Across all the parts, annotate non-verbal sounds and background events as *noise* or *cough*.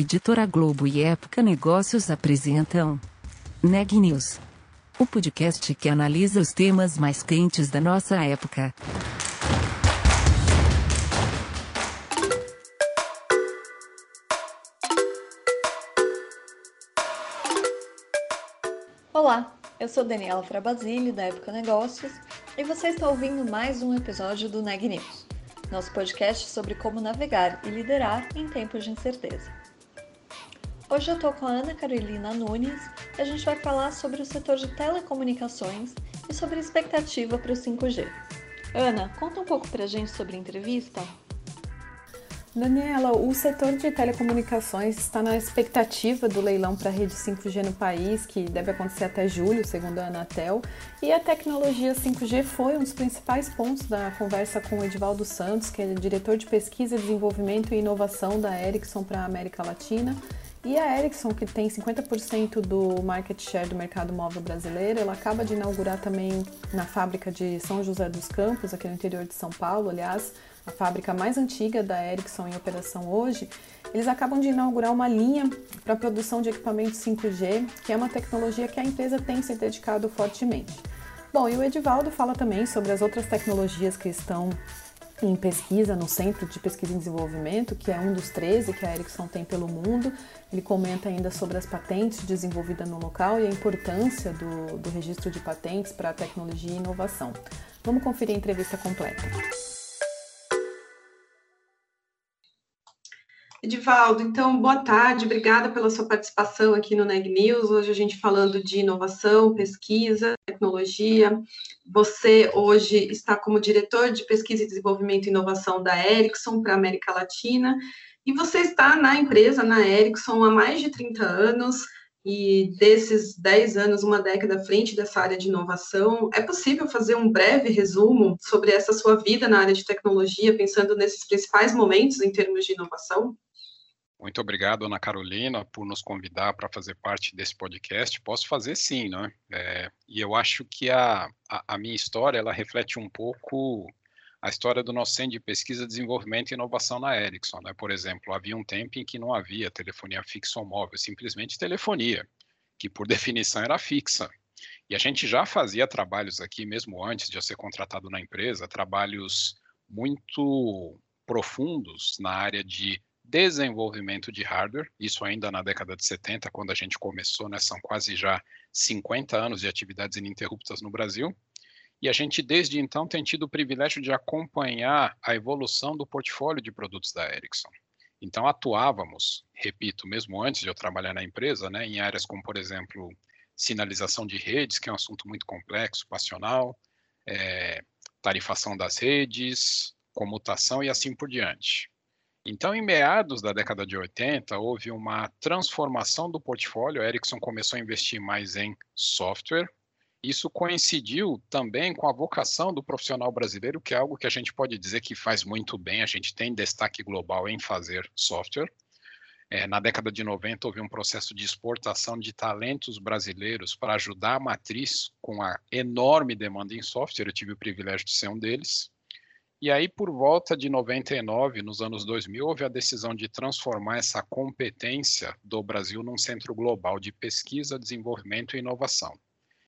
Editora Globo e Época Negócios apresentam Neg News, o podcast que analisa os temas mais quentes da nossa época. Olá, eu sou Daniela Frabasile, da Época Negócios, e você está ouvindo mais um episódio do Neg News, nosso podcast sobre como navegar e liderar em tempos de incerteza. Hoje eu estou com a Ana Carolina Nunes e a gente vai falar sobre o setor de telecomunicações e sobre a expectativa para o 5G. Ana, conta um pouco para a gente sobre a entrevista. Daniela, o setor de telecomunicações está na expectativa do leilão para a rede 5G no país, que deve acontecer até julho, segundo a Anatel, e a tecnologia 5G foi um dos principais pontos da conversa com o Edivaldo Santos, que é diretor de pesquisa, desenvolvimento e inovação da Ericsson para a América Latina, e a Ericsson, que tem 50% do market share do mercado móvel brasileiro, ela acaba de inaugurar também na fábrica de São José dos Campos, aqui no interior de São Paulo, aliás, a fábrica mais antiga da Ericsson em operação hoje. Eles acabam de inaugurar uma linha para a produção de equipamentos 5G, que é uma tecnologia que a empresa tem se dedicado fortemente. Bom, e o Edivaldo fala também sobre as outras tecnologias que estão em pesquisa no Centro de Pesquisa e Desenvolvimento, que é um dos 13 que a Ericsson tem pelo mundo. Ele comenta ainda sobre as patentes desenvolvidas no local e a importância do, do registro de patentes para a tecnologia e inovação. Vamos conferir a entrevista completa. Edivaldo, então, boa tarde, obrigada pela sua participação aqui no Neg News. Hoje a gente falando de inovação, pesquisa, tecnologia. Você hoje está como diretor de pesquisa e desenvolvimento e inovação da Ericsson para a América Latina, e você está na empresa, na Ericsson, há mais de 30 anos, e desses 10 anos, uma década à frente dessa área de inovação. É possível fazer um breve resumo sobre essa sua vida na área de tecnologia, pensando nesses principais momentos em termos de inovação? Muito obrigado, Ana Carolina, por nos convidar para fazer parte desse podcast. Posso fazer sim, né? É, e eu acho que a, a, a, minha história, ela reflete um pouco a história do nosso centro de pesquisa, desenvolvimento e inovação na Ericsson. Né? Por exemplo, havia um tempo em que não havia telefonia fixa ou móvel, simplesmente telefonia, que por *laughs* definição era fixa. E a gente já fazia trabalhos aqui, mesmo antes de eu ser contratado na empresa, trabalhos muito profundos na área de desenvolvimento de hardware, isso ainda na década de 70, quando a gente começou, né, são quase já 50 anos de atividades ininterruptas no Brasil, e a gente desde então tem tido o privilégio de acompanhar a evolução do portfólio de produtos da Ericsson. Então atuávamos, repito, mesmo antes de eu trabalhar na empresa, né, em áreas como, por exemplo, sinalização de redes, que é um assunto muito complexo, passional, é, tarifação das redes, comutação e assim por diante. Então, em meados da década de 80, houve uma transformação do portfólio. A Ericsson começou a investir mais em software. Isso coincidiu também com a vocação do profissional brasileiro, que é algo que a gente pode dizer que faz muito bem. A gente tem destaque global em fazer software. É, na década de 90, houve um processo de exportação de talentos brasileiros para ajudar a matriz com a enorme demanda em software. Eu tive o privilégio de ser um deles. E aí, por volta de 99, nos anos 2000, houve a decisão de transformar essa competência do Brasil num centro global de pesquisa, desenvolvimento e inovação.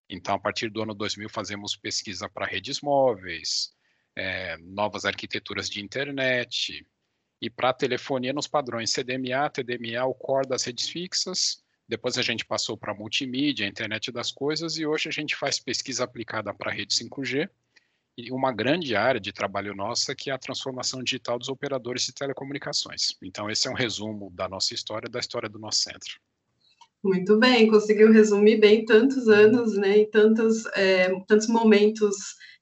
Então, a partir do ano 2000, fazemos pesquisa para redes móveis, é, novas arquiteturas de internet, e para telefonia nos padrões CDMA, TDMA, o core das redes fixas. Depois a gente passou para multimídia, internet das coisas, e hoje a gente faz pesquisa aplicada para rede 5G e uma grande área de trabalho nossa que é a transformação digital dos operadores de telecomunicações. Então, esse é um resumo da nossa história, da história do nosso centro. Muito bem, conseguiu resumir bem tantos anos, né, e tantos, é, tantos momentos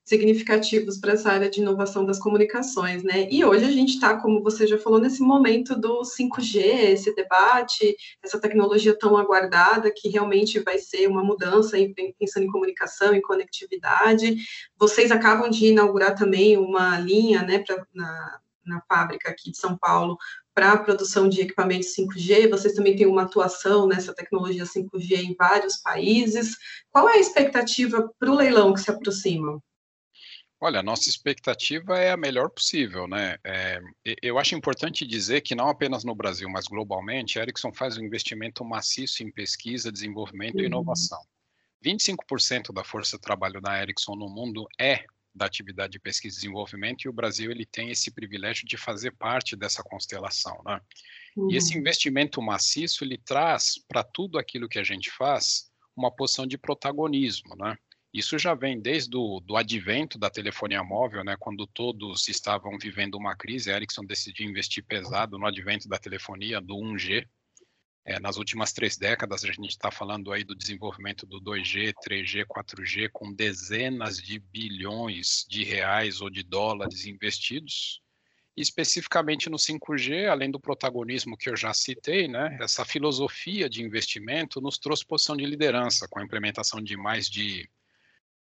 significativos para essa área de inovação das comunicações, né? E hoje a gente está, como você já falou, nesse momento do 5G, esse debate, essa tecnologia tão aguardada que realmente vai ser uma mudança em, pensando em comunicação, em conectividade. Vocês acabam de inaugurar também uma linha, né, pra, na, na fábrica aqui de São Paulo para a produção de equipamentos 5G, vocês também têm uma atuação nessa tecnologia 5G em vários países. Qual é a expectativa para o leilão que se aproxima? Olha, a nossa expectativa é a melhor possível, né? É, eu acho importante dizer que não apenas no Brasil, mas globalmente, a Ericsson faz um investimento maciço em pesquisa, desenvolvimento uhum. e inovação. 25% da força de trabalho da Ericsson no mundo é da atividade de pesquisa e desenvolvimento e o Brasil ele tem esse privilégio de fazer parte dessa constelação, né? Uhum. E esse uhum. investimento maciço ele traz para tudo aquilo que a gente faz uma posição de protagonismo, né? Isso já vem desde o do advento da telefonia móvel, né, quando todos estavam vivendo uma crise, a Ericsson decidiu investir pesado no advento da telefonia, do 1G. É, nas últimas três décadas, a gente está falando aí do desenvolvimento do 2G, 3G, 4G, com dezenas de bilhões de reais ou de dólares investidos. Especificamente no 5G, além do protagonismo que eu já citei, né, essa filosofia de investimento nos trouxe posição de liderança, com a implementação de mais de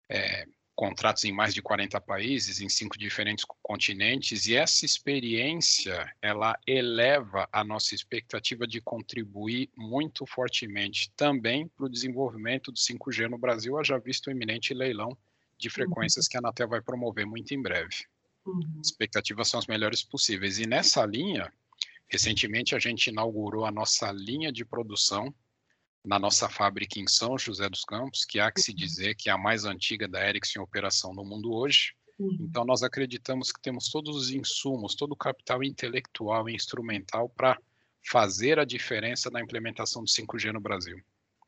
é, contratos em mais de 40 países, em cinco diferentes continentes, e essa experiência, ela eleva a nossa expectativa de contribuir muito fortemente também para o desenvolvimento do 5G no Brasil, já visto o iminente leilão de frequências uhum. que a Anatel vai promover muito em breve. Uhum. Expectativas são as melhores possíveis. E nessa linha, recentemente a gente inaugurou a nossa linha de produção na nossa fábrica em São José dos Campos, que há que se dizer que é a mais antiga da Ericsson em operação no mundo hoje. Uhum. Então, nós acreditamos que temos todos os insumos, todo o capital intelectual e instrumental para fazer a diferença na implementação do 5G no Brasil.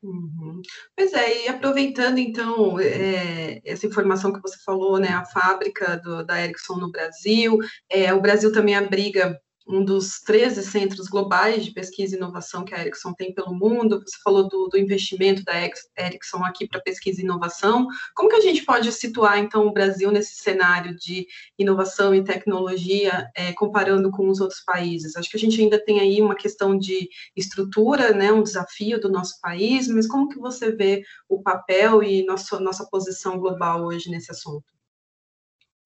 Uhum. Pois é, e aproveitando então é, essa informação que você falou, né, a fábrica do, da Ericsson no Brasil, é, o Brasil também abriga um dos 13 centros globais de pesquisa e inovação que a Ericsson tem pelo mundo. Você falou do, do investimento da Ericsson aqui para pesquisa e inovação. Como que a gente pode situar, então, o Brasil nesse cenário de inovação e tecnologia, é, comparando com os outros países? Acho que a gente ainda tem aí uma questão de estrutura, né, um desafio do nosso país, mas como que você vê o papel e nossa, nossa posição global hoje nesse assunto?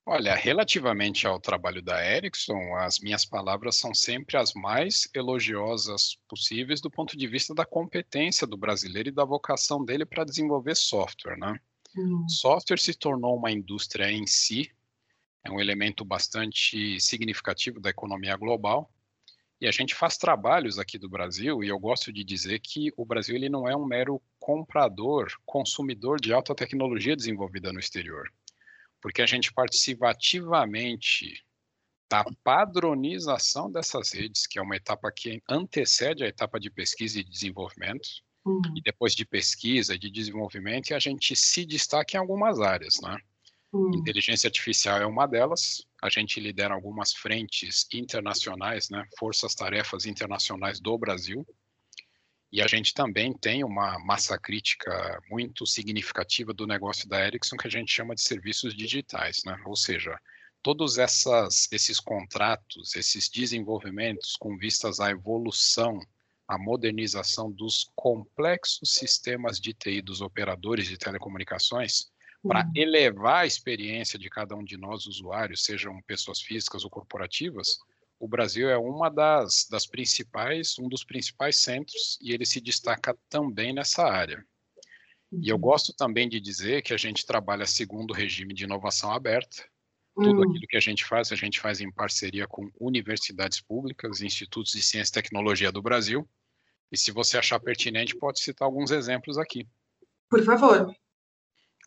Olha, relativamente ao trabalho da Ericsson, as minhas palavras são sempre as mais elogiosas possíveis do ponto de vista da competência do brasileiro e da vocação dele para desenvolver software, né? Hum. Software se tornou uma indústria em si, é um elemento bastante significativo da economia global. E a gente faz trabalhos aqui do Brasil, e eu gosto de dizer que o Brasil ele não é um mero comprador, consumidor de alta tecnologia desenvolvida no exterior porque a gente participa ativamente da padronização dessas redes, que é uma etapa que antecede a etapa de pesquisa e desenvolvimento, uhum. e depois de pesquisa e de desenvolvimento, e a gente se destaca em algumas áreas, né? Uhum. Inteligência artificial é uma delas. A gente lidera algumas frentes internacionais, né? Forças-tarefas internacionais do Brasil. E a gente também tem uma massa crítica muito significativa do negócio da Ericsson que a gente chama de serviços digitais, né? Ou seja, todos essas, esses contratos, esses desenvolvimentos com vistas à evolução, à modernização dos complexos sistemas de TI dos operadores de telecomunicações, para uhum. elevar a experiência de cada um de nós usuários, sejam pessoas físicas ou corporativas, o Brasil é uma das, das principais, um dos principais centros e ele se destaca também nessa área. E eu uhum. gosto também de dizer que a gente trabalha segundo o regime de inovação aberta. Tudo uhum. aquilo que a gente faz, a gente faz em parceria com universidades públicas, institutos de ciência e tecnologia do Brasil. E se você achar pertinente, pode citar alguns exemplos aqui. Por favor.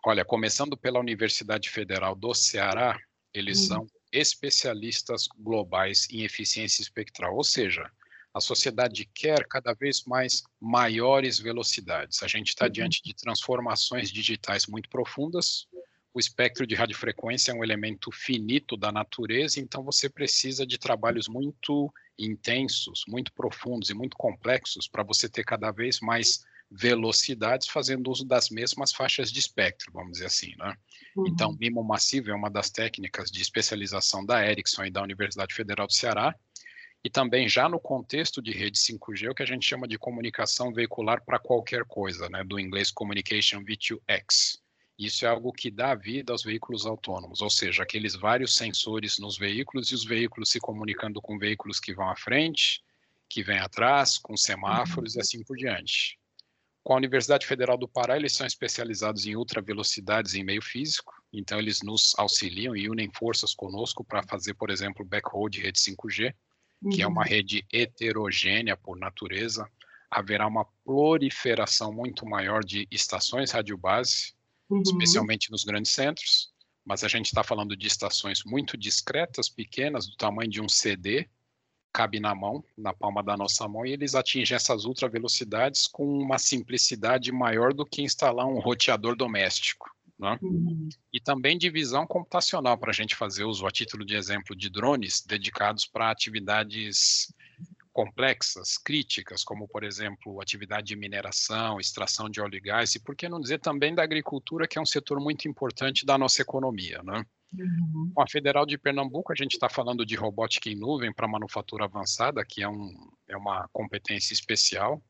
Olha, começando pela Universidade Federal do Ceará, eles uhum. são especialistas globais em eficiência espectral, ou seja, a sociedade quer cada vez mais maiores velocidades. A gente está uhum. diante de transformações digitais muito profundas. O espectro de radiofrequência é um elemento finito da natureza, então você precisa de trabalhos muito intensos, muito profundos e muito complexos para você ter cada vez mais velocidades fazendo uso das mesmas faixas de espectro, vamos dizer assim, né? Uhum. Então, mimo massivo é uma das técnicas de especialização da Ericsson e da Universidade Federal do Ceará, e também já no contexto de rede 5G, o que a gente chama de comunicação veicular para qualquer coisa, né? Do inglês Communication V2X. Isso é algo que dá vida aos veículos autônomos, ou seja, aqueles vários sensores nos veículos e os veículos se comunicando com veículos que vão à frente, que vêm atrás, com semáforos uhum. e assim por diante. Com a Universidade Federal do Pará, eles são especializados em ultravelocidades em meio físico, Então, eles nos auxiliam e unem forças conosco para fazer, por exemplo, backhaul de rede 5G, uhum. que é uma uhum. rede heterogênea por natureza. Haverá uma proliferação muito maior de estações radiobase, uhum. especialmente nos grandes centros, mas a gente está falando de estações muito discretas, pequenas, do tamanho de um CD, cabe na mão, na palma da nossa mão, e eles atingem essas ultra velocidades com uma simplicidade maior do que instalar um roteador doméstico. Né? Uhum. E também divisão computacional para a gente fazer uso, a título de exemplo, de drones dedicados para atividades complexas, críticas, como, por exemplo, atividade de mineração, extração de óleo e gás, e por que não dizer também da agricultura, que é um setor muito importante da nossa economia. Né? Uhum. Com a Federal de Pernambuco, a gente está falando de robótica em nuvem para manufatura avançada, que é, um, é uma competência especial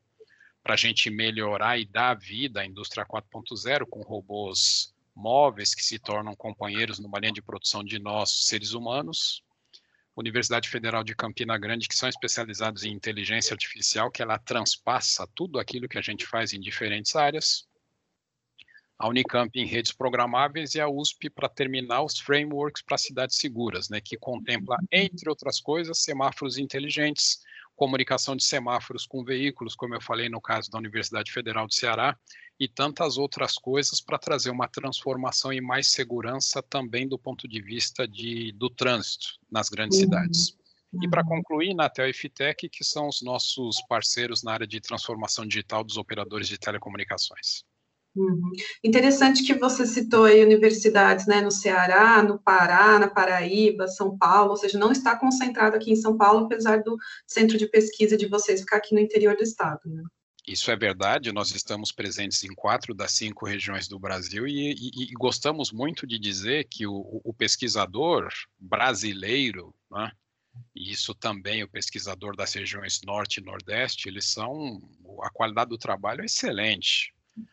para a gente melhorar e dar vida à indústria 4.0 com robôs móveis que se tornam companheiros numa linha de produção de nós, seres humanos. Universidade Federal de Campina Grande, que são especializados em inteligência artificial, que ela transpassa tudo aquilo que a gente faz em diferentes áreas. A Unicamp em redes programáveis e a USP para terminar os frameworks para cidades seguras, né, que contempla, entre outras coisas, semáforos inteligentes, comunicação de semáforos com veículos, como eu falei no caso da Universidade Federal do Ceará, e tantas outras coisas para trazer uma transformação e mais segurança também do ponto de vista de, do trânsito nas grandes uhum. cidades. E para concluir, Natel e Fitec, que são os nossos parceiros na área de transformação digital dos operadores de telecomunicações. Uhum. Interessante que você citou aí universidades né, no Ceará, no Pará, na Paraíba, São Paulo, ou seja, não está concentrado aqui em São Paulo, apesar do centro de pesquisa de vocês ficar aqui no interior do estado. Né? Isso é verdade, nós estamos presentes em quatro das cinco regiões do Brasil e, e, e gostamos muito de dizer que o, o pesquisador brasileiro, né, e isso também o pesquisador das regiões Norte e Nordeste, eles são, a qualidade do trabalho é excelente,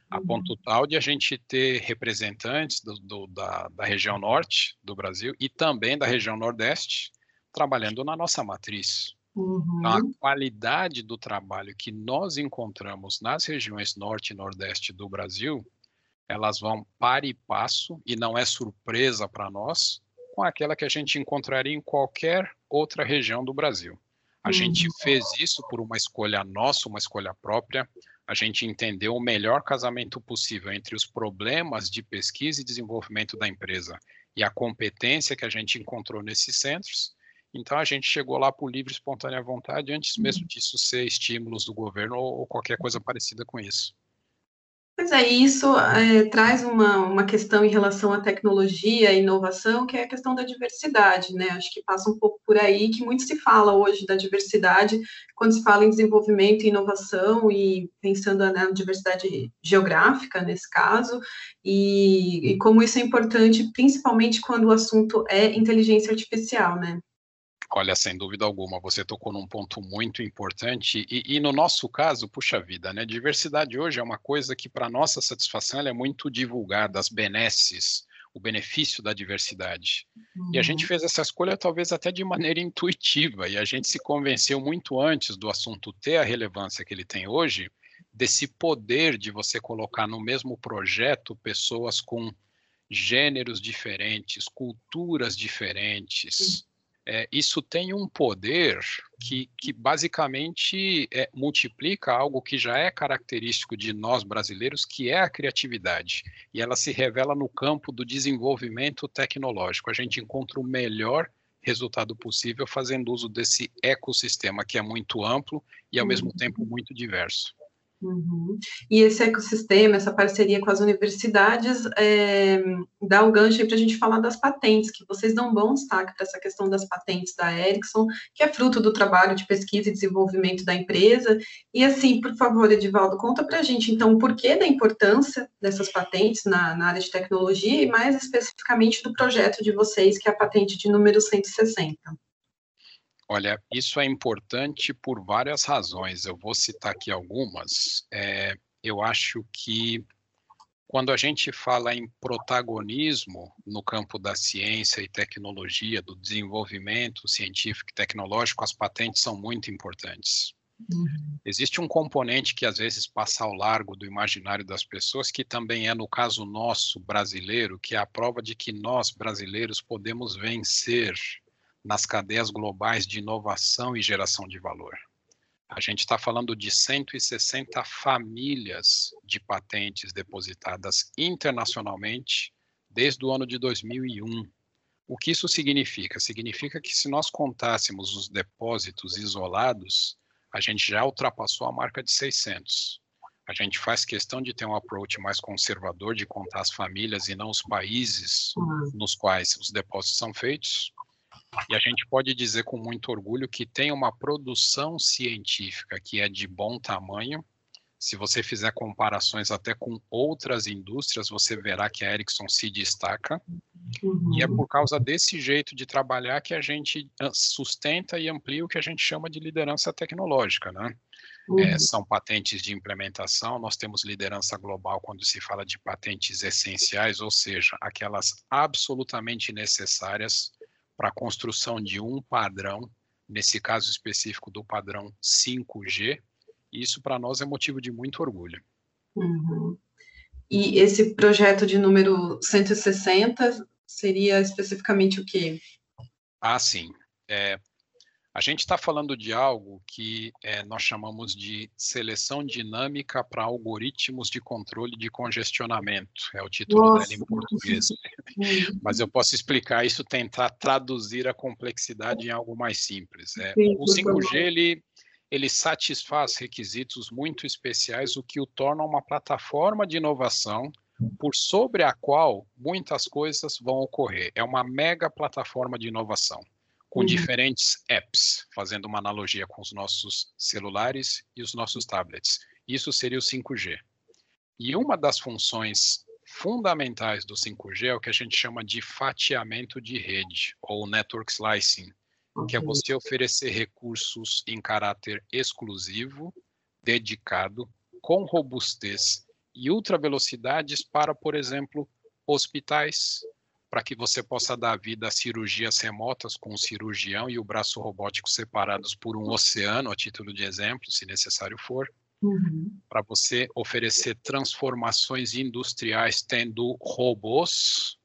a uhum. ponto tal de a gente ter representantes do, do, da, da região Norte do Brasil e também da região Nordeste trabalhando na nossa matriz. Uhum. Então, a qualidade do trabalho que nós encontramos nas regiões norte e nordeste do Brasil, elas vão para e passo, e não é surpresa para nós, com aquela que a gente encontraria em qualquer outra região do Brasil. A uhum. gente fez isso por uma escolha nossa, uma escolha própria. A gente entendeu o melhor casamento possível entre os problemas de pesquisa e desenvolvimento da empresa e a competência que a gente encontrou nesses centros então a gente chegou lá por livre, espontânea vontade, antes mesmo uhum. disso ser estímulos do governo ou, ou qualquer coisa parecida com isso. Pois é, isso é, traz uma, uma questão em relação à tecnologia e inovação, que é a questão da diversidade, né? Acho que passa um pouco por aí, que muito se fala hoje da diversidade, quando se fala em desenvolvimento e inovação, e pensando na diversidade geográfica, nesse caso, e, e como isso é importante, principalmente quando o assunto é inteligência artificial, né? Olha, sem dúvida alguma, você tocou num ponto muito importante e, e, no nosso caso, puxa vida, né? Diversidade hoje é uma coisa que, para nossa satisfação, é muito divulgada, as benesses, o benefício da diversidade. Uhum. E a gente uhum. fez essa escolha talvez até de maneira *laughs* intuitiva e a gente se convenceu muito antes do assunto ter a relevância que ele tem hoje, desse poder de você colocar no mesmo projeto pessoas com gêneros diferentes, culturas diferentes. Uhum é, isso tem um poder que, que basicamente é, multiplica algo que já é característico de nós brasileiros, que é a criatividade. E ela se revela no campo do desenvolvimento tecnológico. A gente encontra o melhor resultado possível fazendo uso desse ecossistema que é muito amplo e ao mesmo tempo muito diverso. Uhum. E esse ecossistema, essa parceria com as universidades, é, dá o gancho para a gente falar das patentes, que vocês dão um bom destaque para essa questão das patentes da Ericsson, que é fruto do trabalho de pesquisa e desenvolvimento da empresa. E assim, por favor, Edivaldo, conta para a gente, então, o porquê da importância dessas patentes na, na área de tecnologia e mais especificamente do projeto de vocês, que é a patente de número 160. Olha, isso é importante por várias razões. Eu vou citar aqui algumas. É, eu acho que quando a gente fala em protagonismo no campo da ciência e tecnologia, do desenvolvimento científico e tecnológico, as patentes são muito importantes. Uhum. Existe um componente que às vezes passa ao largo do imaginário das pessoas, que também é no caso nosso brasileiro, que é a prova de que nós brasileiros podemos vencer nas cadeias globais de inovação e geração de valor. A gente está falando de 160 famílias de patentes depositadas internacionalmente desde o ano de 2001. O que isso significa? Significa que se nós contássemos os depósitos isolados, a gente já ultrapassou a marca de 600. A gente faz questão de ter um approach mais conservador, de contar as famílias e não os países uhum. nos quais os depósitos são feitos. E a gente pode dizer com muito orgulho que tem uma produção científica que é de bom tamanho. Se você fizer comparações até com outras indústrias, você verá que a Ericsson se destaca. Uhum. E é por causa desse jeito de trabalhar que a gente ah, sustenta e amplia o que a gente chama de liderança tecnológica, né? É, uhum. É, são patentes de implementação, nós temos liderança global quando se fala de patentes essenciais, ou seja, aquelas absolutamente necessárias para a construção de um padrão, nesse caso específico do padrão 5G, e isso para nós é motivo de muito orgulho. Uhum. E esse projeto de número 160 seria especificamente o quê? Ah, sim. É, a gente está falando de algo que é, nós chamamos de seleção dinâmica para algoritmos de controle de congestionamento. É o título Nossa. dela em português. Mas eu posso explicar isso, tentar traduzir a complexidade em algo mais simples. É, o 5G ele, ele satisfaz requisitos muito especiais, o que o torna uma plataforma de inovação por sobre a qual muitas coisas vão ocorrer. É uma mega plataforma de inovação com uhum. diferentes apps, fazendo uma analogia com os nossos celulares e os nossos tablets. Isso seria o 5G. E uma das funções fundamentais do 5G é o que a gente chama de fatiamento de rede, ou network slicing, que é você oferecer recursos em caráter exclusivo, dedicado, com robustez e ultravelocidades para, por exemplo, hospitais, para que você possa dar vida a cirurgias remotas com o cirurgião e o braço robótico separados por um oceano, a título de exemplo, se necessário for. Uhum. Para você oferecer transformações industriais tendo robôs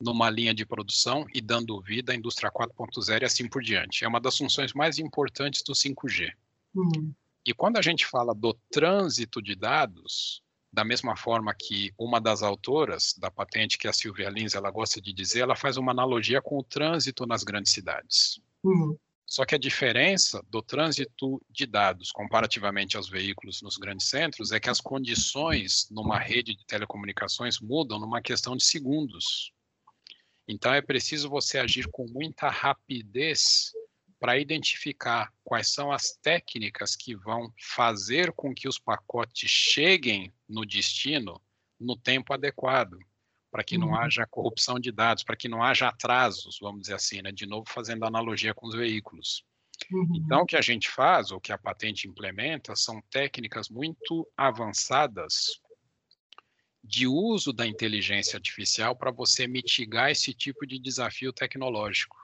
numa linha de produção e dando vida à indústria 4.0 e assim por diante. É uma das funções mais importantes do 5G. Uhum. E quando a gente fala do trânsito de dados, da mesma forma que uma das autoras da patente, que é a Silvia Lins, ela gosta de dizer, ela faz uma analogia com o trânsito nas grandes cidades. Uhum. Só que a diferença do trânsito de dados comparativamente aos veículos nos grandes centros é que as condições numa rede de telecomunicações mudam numa questão de segundos. Então é preciso você agir com muita rapidez para identificar quais são as técnicas que vão fazer com que os pacotes cheguem no destino no tempo adequado, para que não uhum. haja corrupção de dados, para que não haja atrasos, vamos dizer assim, né? de novo fazendo analogia com os veículos. Uhum. Então, o que a gente faz, ou que a patente implementa, são técnicas muito avançadas de uso da inteligência artificial para você mitigar esse tipo de desafio tecnológico.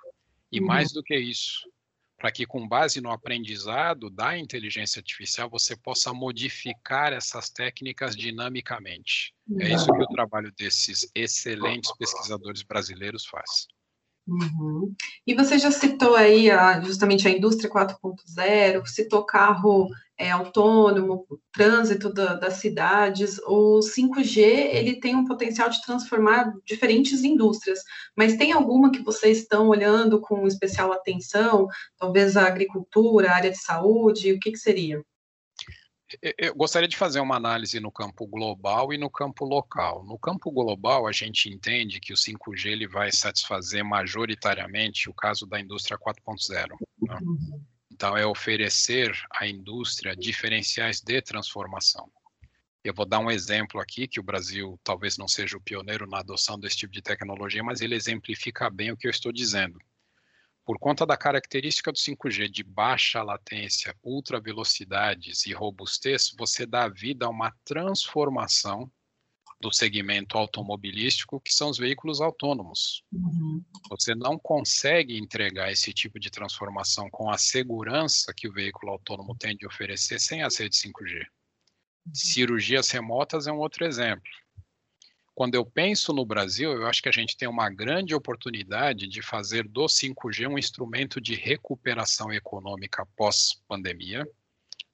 E uhum. mais do que isso, para que, com base no aprendizado da inteligência artificial, você possa modificar essas técnicas dinamicamente. É isso que o trabalho desses excelentes pesquisadores brasileiros faz. Uhum. E você já citou aí a, justamente a indústria 4.0, citou carro é, autônomo, trânsito da, das cidades. O 5G ele tem um potencial de transformar diferentes indústrias, mas tem alguma que vocês estão olhando com especial atenção? Talvez a agricultura, a área de saúde, o que, que seria? Eu gostaria de fazer uma análise no campo global e no campo local. No campo global, a gente entende que o 5G ele vai satisfazer majoritariamente o caso da indústria 4.0. Né? Então, é oferecer à indústria diferenciais de transformação. Eu vou dar um exemplo aqui, que o Brasil talvez não seja o pioneiro na adoção desse tipo de tecnologia, mas ele exemplifica bem o que eu estou dizendo. Por conta da característica do 5G de baixa latência, ultra velocidades e robustez, você dá vida a uma transformação do segmento automobilístico, que são os veículos autônomos. Uhum. Você não consegue entregar esse tipo de transformação com a segurança que o veículo autônomo tem de oferecer sem as redes 5G. Uhum. Cirurgias remotas é um outro exemplo. Quando eu penso no Brasil, eu acho que a gente tem uma grande oportunidade de fazer do 5G um instrumento de recuperação econômica pós-pandemia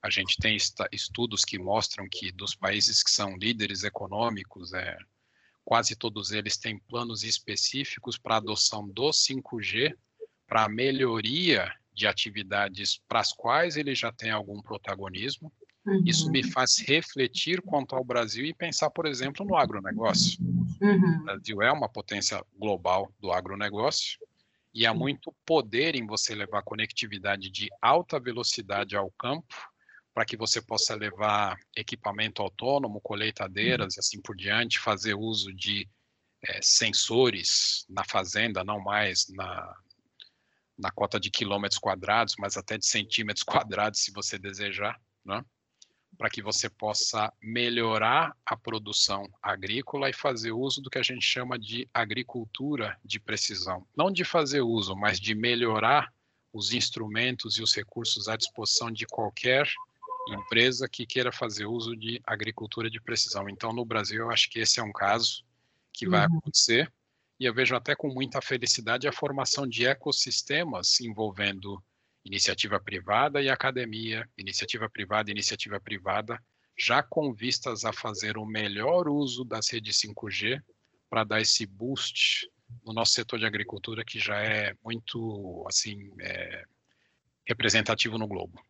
a gente tem estudos que mostram que dos países que são líderes econômicos, é, quase todos eles têm planos específicos para adoção do 5G, para a melhoria de atividades para as quais ele já tem algum protagonismo. Uhum. Isso me faz refletir quanto ao Brasil e pensar, por exemplo, no agronegócio. Uhum. O Brasil é uma potência global do agronegócio e há muito poder em você levar conectividade de alta velocidade ao campo para que você possa levar equipamento autônomo, colheitadeiras e assim por diante, fazer uso de é, sensores na fazenda, não mais na, na cota de quilômetros quadrados, mas até de centímetros *laughs* quadrados, se você desejar, né? para que você possa melhorar a produção agrícola e fazer uso do que a gente chama de agricultura de precisão. Não de fazer uso, mas de melhorar os instrumentos e os recursos à disposição de qualquer empresa que queira fazer uso de agricultura de precisão. Então, no Brasil, eu acho que esse é um caso que vai uhum. acontecer, e eu vejo até com muita felicidade a formação de ecossistemas envolvendo iniciativa privada e academia, iniciativa privada e iniciativa privada, já com vistas a fazer o melhor uso das redes 5G para dar esse boost no nosso setor de agricultura, que já é muito assim é, representativo no globo.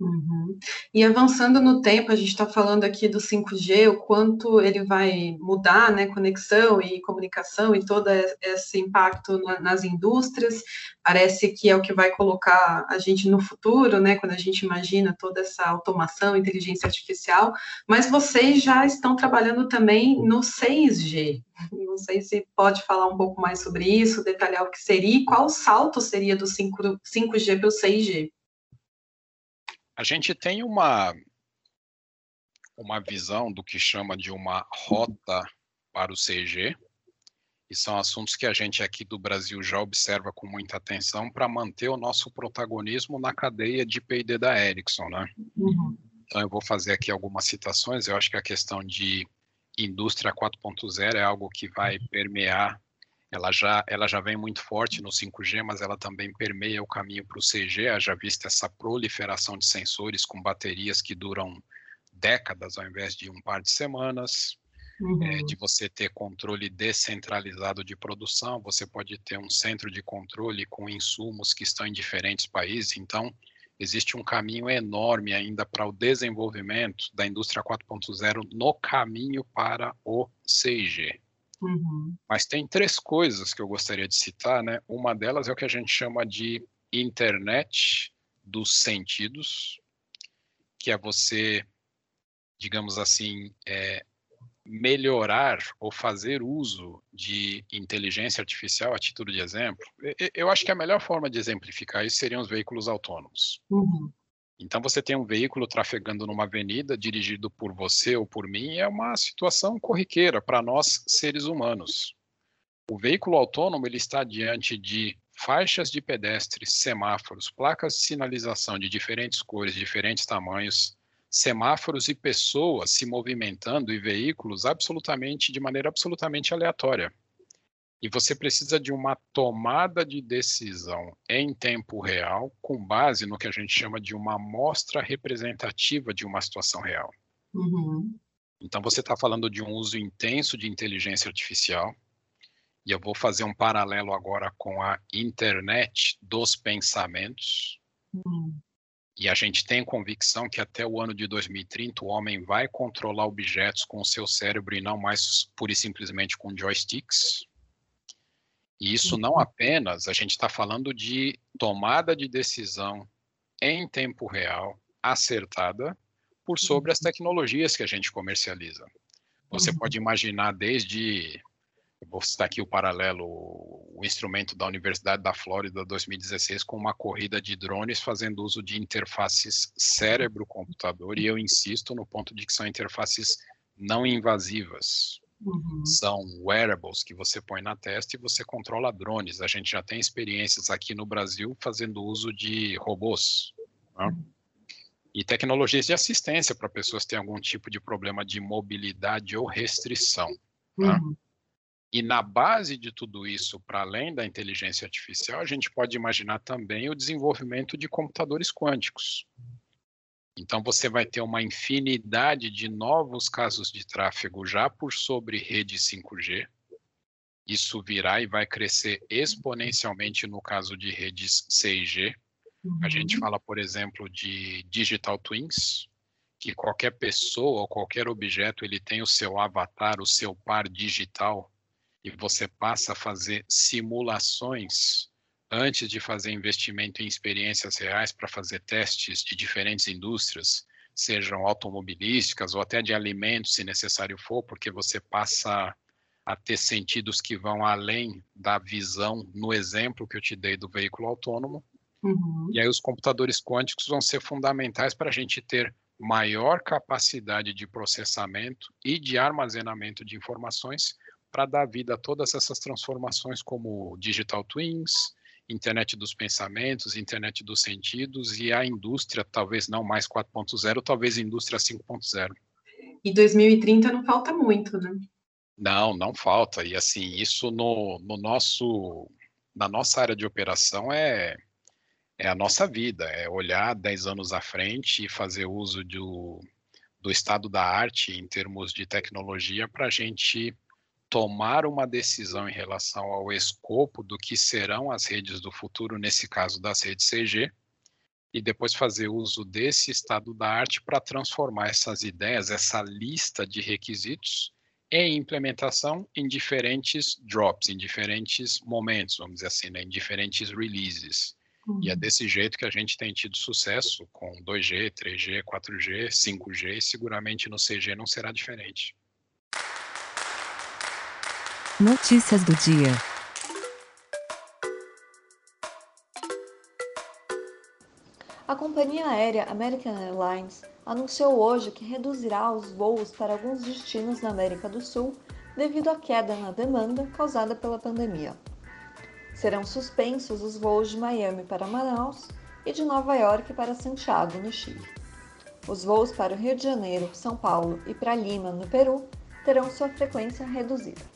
Uhum. E avançando no tempo, a gente está falando aqui do 5G, o quanto ele vai mudar, né, conexão e comunicação e todo esse impacto na, nas indústrias. Parece que é o que vai colocar a gente no futuro, né, quando a gente imagina toda essa automação, inteligência artificial. Mas vocês já estão trabalhando também no 6G. *laughs* Não sei se pode falar um pouco mais sobre isso, detalhar o que seria e qual salto seria do 5, 5G para o 6G. A gente tem uma, uma visão do que chama de uma rota para o CG, e são assuntos que a gente aqui do Brasil já observa com muita atenção para manter o nosso protagonismo na cadeia de P&D da Ericsson, né? Uhum. Então eu vou fazer aqui algumas citações, eu acho que a questão de indústria 4.0 é algo que vai permear ela já, ela já vem muito forte no 5G, mas ela também permeia o caminho para o CG, já vista essa proliferação de sensores com baterias que duram décadas ao invés de um par de semanas, uhum. é, de você ter controle descentralizado de produção, você pode ter um centro de controle com insumos que estão em diferentes países, então existe um caminho enorme ainda para o desenvolvimento da indústria 4.0 no caminho para o 6G. Uhum. Mas tem três coisas que eu gostaria de citar, né? Uma delas é o que a gente chama de internet dos sentidos, que é você, digamos assim, é, melhorar ou fazer uso de inteligência artificial a título de exemplo. Eu acho que a melhor forma de exemplificar isso seriam os veículos autônomos. Uhum. Então, você tem um veículo trafegando numa avenida, dirigido por você ou por mim, é uma situação corriqueira para nós, seres humanos. O veículo autônomo ele está diante de faixas de pedestres, semáforos, placas de sinalização de diferentes cores, diferentes tamanhos, semáforos e pessoas se movimentando e veículos absolutamente de maneira absolutamente aleatória e você precisa de uma tomada de decisão em tempo real, com base no que a gente chama de uma amostra representativa de uma situação real. Uhum. Então, você está falando de um uso intenso de inteligência artificial, e eu vou fazer um paralelo agora com a internet dos pensamentos. Uhum. E a gente tem convicção que até o ano de 2030 o homem vai controlar objetos com o seu cérebro e não mais pura e simplesmente com joysticks. E isso não uhum. apenas, a gente está falando de tomada de decisão em tempo real, acertada, por sobre as uhum. tecnologias que a gente comercializa. Você uhum. pode imaginar desde, vou citar aqui o paralelo, o instrumento da Universidade da Flórida 2016 com uma corrida de drones fazendo uso de interfaces cérebro-computador, e eu insisto no ponto de que são interfaces não invasivas. Uhum. São wearables que você põe na testa e você controla drones. A gente já tem experiências aqui no Brasil fazendo uso de robôs. Né? Uhum. E tecnologias de assistência para pessoas que têm algum tipo de problema de mobilidade ou restrição. Né? Uhum. E na base de tudo isso, para além da inteligência artificial, a gente pode imaginar também o desenvolvimento de computadores quânticos. Então você vai ter uma infinidade de novos casos de tráfego já por sobre rede 5G. Isso virá e vai crescer exponencialmente no caso de redes 6G. Uhum. A gente uhum. fala, por exemplo, de digital twins, que qualquer pessoa ou qualquer objeto ele tem o seu avatar, o seu par digital e você passa a fazer simulações antes de fazer investimento em experiências reais para fazer testes de diferentes indústrias, sejam automobilísticas ou até de alimentos, se necessário for, porque você passa a ter sentidos que vão além da visão no exemplo que eu te dei do veículo autônomo. Uhum. E aí os computadores quânticos vão ser fundamentais para a gente ter maior capacidade de processamento e de armazenamento de informações para dar vida a todas essas transformações como digital twins, internet dos pensamentos, internet dos sentidos e a indústria, talvez não mais 4.0, talvez indústria 5.0. E 2030 não falta muito, né? Não, não falta. E assim, isso no, no nosso, na nossa área de operação é, é a nossa vida, é olhar 10 anos à frente e fazer uso do, do estado da arte em termos de tecnologia para a gente tomar uma decisão em relação ao escopo do que serão as redes do futuro, nesse caso das redes CG, e depois fazer uso desse estado da arte para transformar essas ideias, essa lista de requisitos, em implementação em diferentes drops, em diferentes momentos, vamos dizer assim, né, em diferentes releases. Uhum. E é uhum. desse jeito que a gente tem tido sucesso com 2G, 3G, 4G, 5G, e seguramente no CG não será diferente. Notícias do dia. A companhia aérea American Airlines anunciou hoje que reduzirá os voos para alguns destinos na América do Sul devido à queda na demanda causada pela pandemia. Serão suspensos os voos de Miami para Manaus e de Nova York para Santiago, no Chile. Os voos para o Rio de Janeiro, São Paulo e para Lima, no Peru, terão sua frequência reduzida.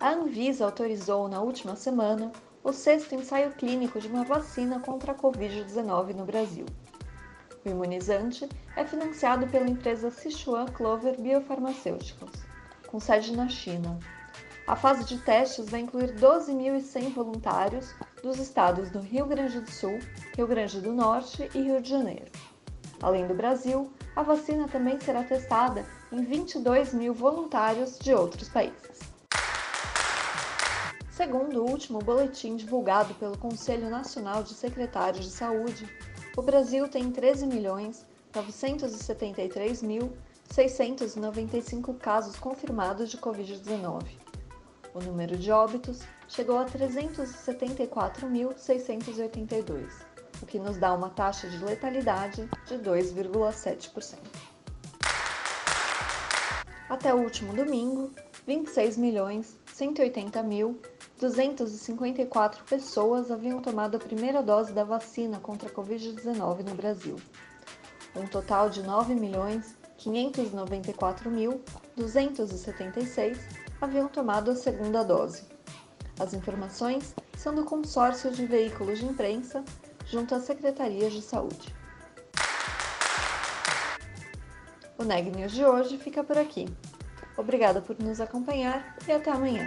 A Anvisa autorizou na última semana o sexto ensaio clínico de uma vacina contra a Covid-19 no Brasil. O imunizante é financiado pela empresa Sichuan Clover Biopharmaceuticals, com sede na China. A fase de testes vai incluir 12.100 voluntários dos estados do Rio Grande do Sul, Rio Grande do Norte e Rio de Janeiro. Além do Brasil, a vacina também será testada em 22 mil voluntários de outros países. Segundo o último boletim divulgado pelo Conselho Nacional de Secretários de Saúde, o Brasil tem 13.973.695 casos confirmados de Covid-19. O número de óbitos chegou a 374.682, o que nos dá uma taxa de letalidade de 2,7%. Até o último domingo, 26 milhões 180 mil 254 pessoas haviam tomado a primeira dose da vacina contra a Covid-19 no Brasil. Um total de 9.594.276 haviam tomado a segunda dose. As informações são do Consórcio de Veículos de Imprensa junto às Secretarias de Saúde. O Neg News de hoje fica por aqui. Obrigada por nos acompanhar e até amanhã.